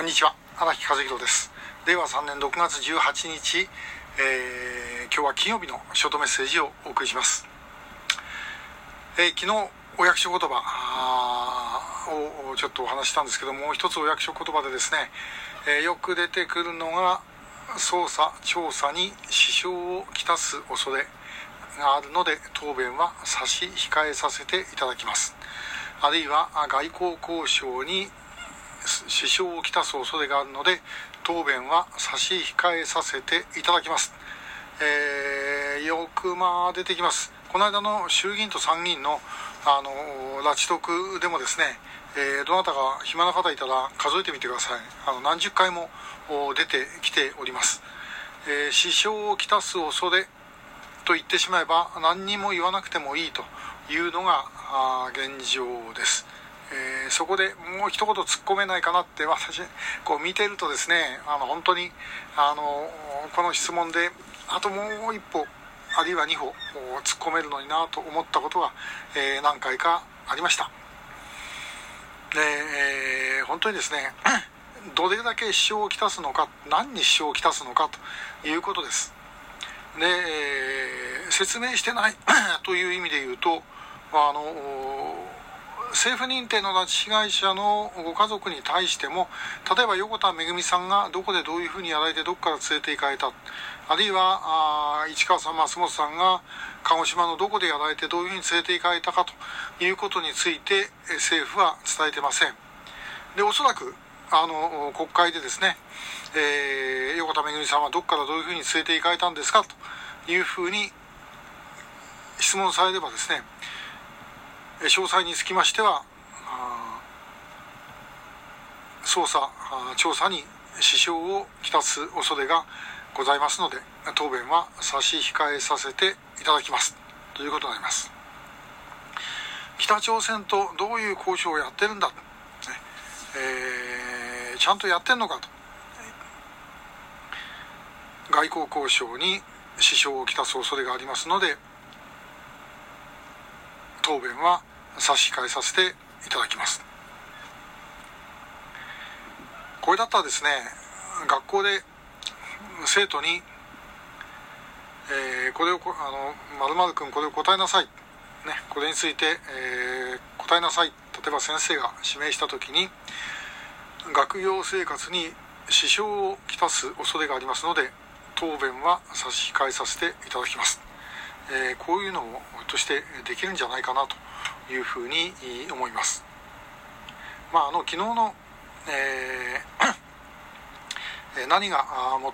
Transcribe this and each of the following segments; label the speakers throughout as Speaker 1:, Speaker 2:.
Speaker 1: こんにちは。荒木和弘です。令和3年6月18日、えー、今日は金曜日のショートメッセージをお送りします、えー、昨日お役所言葉をちょっとお話したんですけどもう一つお役所言葉でですね、えー、よく出てくるのが捜査調査に支障をきたす恐れがあるので答弁は差し控えさせていただきます。あるいは外交交渉に支障をきたす恐れがあるので答弁は差し控えさせていただきます、えー、よくまあ出てきますこの間の衆議院と参議院のあの拉致特でもですね、えー、どなたが暇な方いたら数えてみてくださいあの何十回も出てきております、えー、支障をきたす恐れと言ってしまえば何にも言わなくてもいいというのが現状ですえー、そこでもう一言突っ込めないかなって私こう見てるとですねあの本当にあのこの質問であともう一歩あるいは2歩突っ込めるのになと思ったことが、えー、何回かありました。で、えー、本当にですね どれだけ支障をきたすのか何に支障をきたすのかということです。で、えー、説明してない という意味で言うとあの政府認定の拉致被害者のご家族に対しても例えば横田めぐみさんがどこでどういうふうにやられてどこから連れて行かれた。あるいは市川さん松本さんが鹿児島のどこでやられてどういうふうに連れて行かれたかということについて政府は伝えてません。でおそらくあの国会でですね、えー、横田めぐみさんはどこからどういうふうに連れて行かれたんですかというふうに質問されればですね詳細につきましては捜査調査に支障をきたす恐れがございますので答弁は差し控えさせていただきます。ということになります。北朝鮮とどういう交渉をやってるんだ、えー、ちゃんとやってんのかと。外交交渉に支障をきたす恐れがありますので答弁は差し控えさせていただきます。これだったらですね学校で生徒に、えー、これをあの〇〇君これを答えなさい、ね、これについて、えー、答えなさい。例えば先生が指名した時に学業生活に支障をきたす恐れがありますので答弁は差し控えさせていただきます、えー、こういうのをとしてできるんじゃないかなというふうに思います。まあ、あの昨日の、えー、何が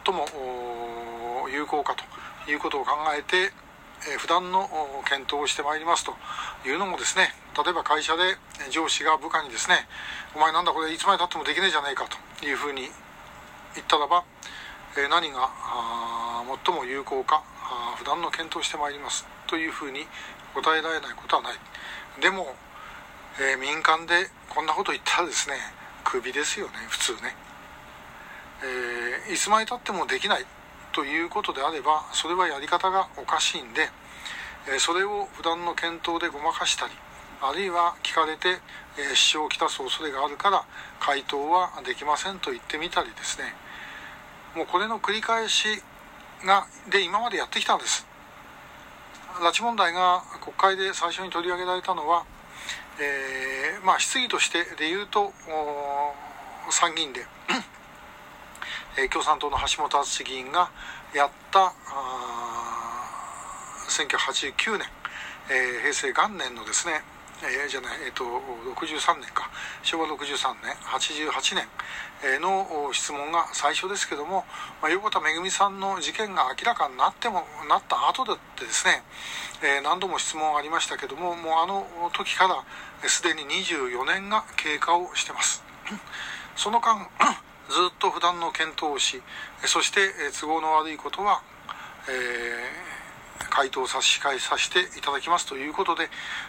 Speaker 1: 最も有効かということを考えて、え、普段の検討をしてまいりますというのもですね例えば会社で上司が部下にですね「お前なんだこれいつまでたってもできねえじゃねえか」というふうに言ったらば、え、何が最も有効か普段の検討してまいりますというふうに答えられないことはない。でも、えー、民間でこんなこと言ったらですねクビですよね普通ね、えー、いつまでたってもできないということであればそれはやり方がおかしいんで、えー、それを普段の検討でごまかしたりあるいは聞かれて、えー、支障をきたす恐れがあるから回答はできませんと言ってみたりですねもうこれの繰り返しがで今までやってきたんです。拉致問題が国会で最初に取り上げられたのは、えー、まあ、質疑としてで言うと参議院でえ共産党の橋本敦議員がやった1989年、えー、平成元年のですねえー、じゃない、えっ、ー、と、63年か、昭和63年、88年、えー、の質問が最初ですけども、まあ、横田めぐみさんの事件が明らかになっても、なった後でですね、えー、何度も質問ありましたけども、もうあの時からすでに24年が経過をしてます。その間、ずっと普段の検討をし、そして都合の悪いことは、えー回答差し控えさせていただきますということで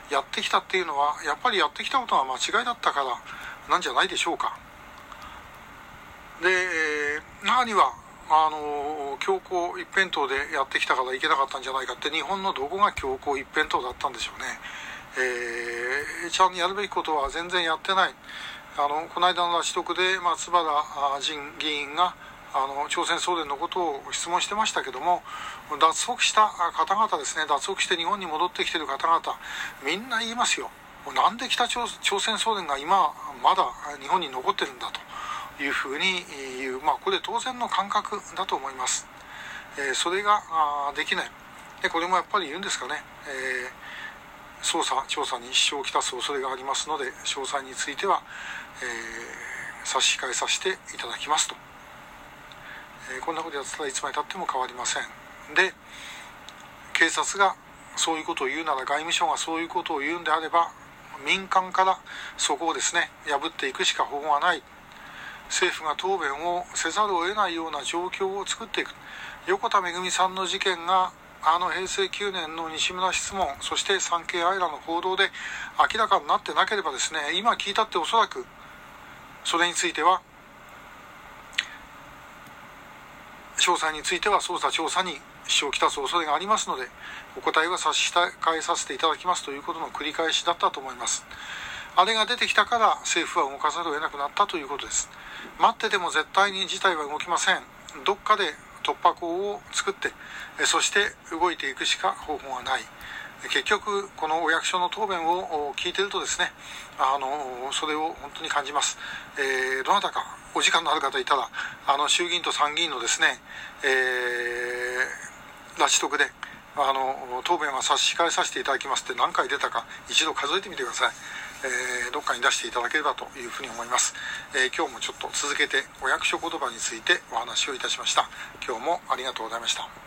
Speaker 1: やってきたっていうのはやっぱりやってきたことが間違いだったからなんじゃないでしょうか。で、中にはあの強行一辺倒でやってきたからいけなかったんじゃないかって日本のどこが強行一辺倒だったんでしょうね。えー、ちゃんとやるべきことは全然やってない。あのこの間の拉致得で松原仁議員があの朝鮮総連のことを質問してましたけども脱北した方々ですね脱北して日本に戻ってきてる方々みんな言いますよ。なんで北朝鮮総連が今まだ日本に残ってるんだというふうに言う、まあ、これ当然の感覚だと思います、えー、それができない。でこれもやっぱり言うんですかね、えー、捜査調査に支障をきたす恐れがありますので詳細については、えー、差し控えさせていただきますと。えこんなことやってたらいつまでたっても変わりません。で警察がそういうことを言うなら外務省がそういうことを言うんであれば民間からそこをですね破っていくしか方法はない。政府が答弁をせざるを得ないような状況を作っていく。横田めぐみさんの事件があの平成9年の西村質問そして産経アイラの報道で明らかになってなければですね今聞いたっておそらくそれについては詳細については捜査調査に支障をきたす恐れがありますのでお答えは差し控えさせていただきますということの繰り返しだったと思います。あれが出てきたから政府は動かざるを得なくなったということです。待ってても絶対に事態は動きません。どっかで突破口を作ってそして動いていくしか方法はない。結局このお役所の答弁を聞いてるとですねあのそれを本当に感じます、えー、どなたかお時間のある方いたらあの衆議院と参議院のですね、えー、拉致特であの答弁は差し控えさせていただきますって何回出たか一度数えてみてください、えー、どっかに出していただければというふうに思います、えー、今日もちょっと続けてお役所言葉についてお話をいたしました。今日もありがとうございました。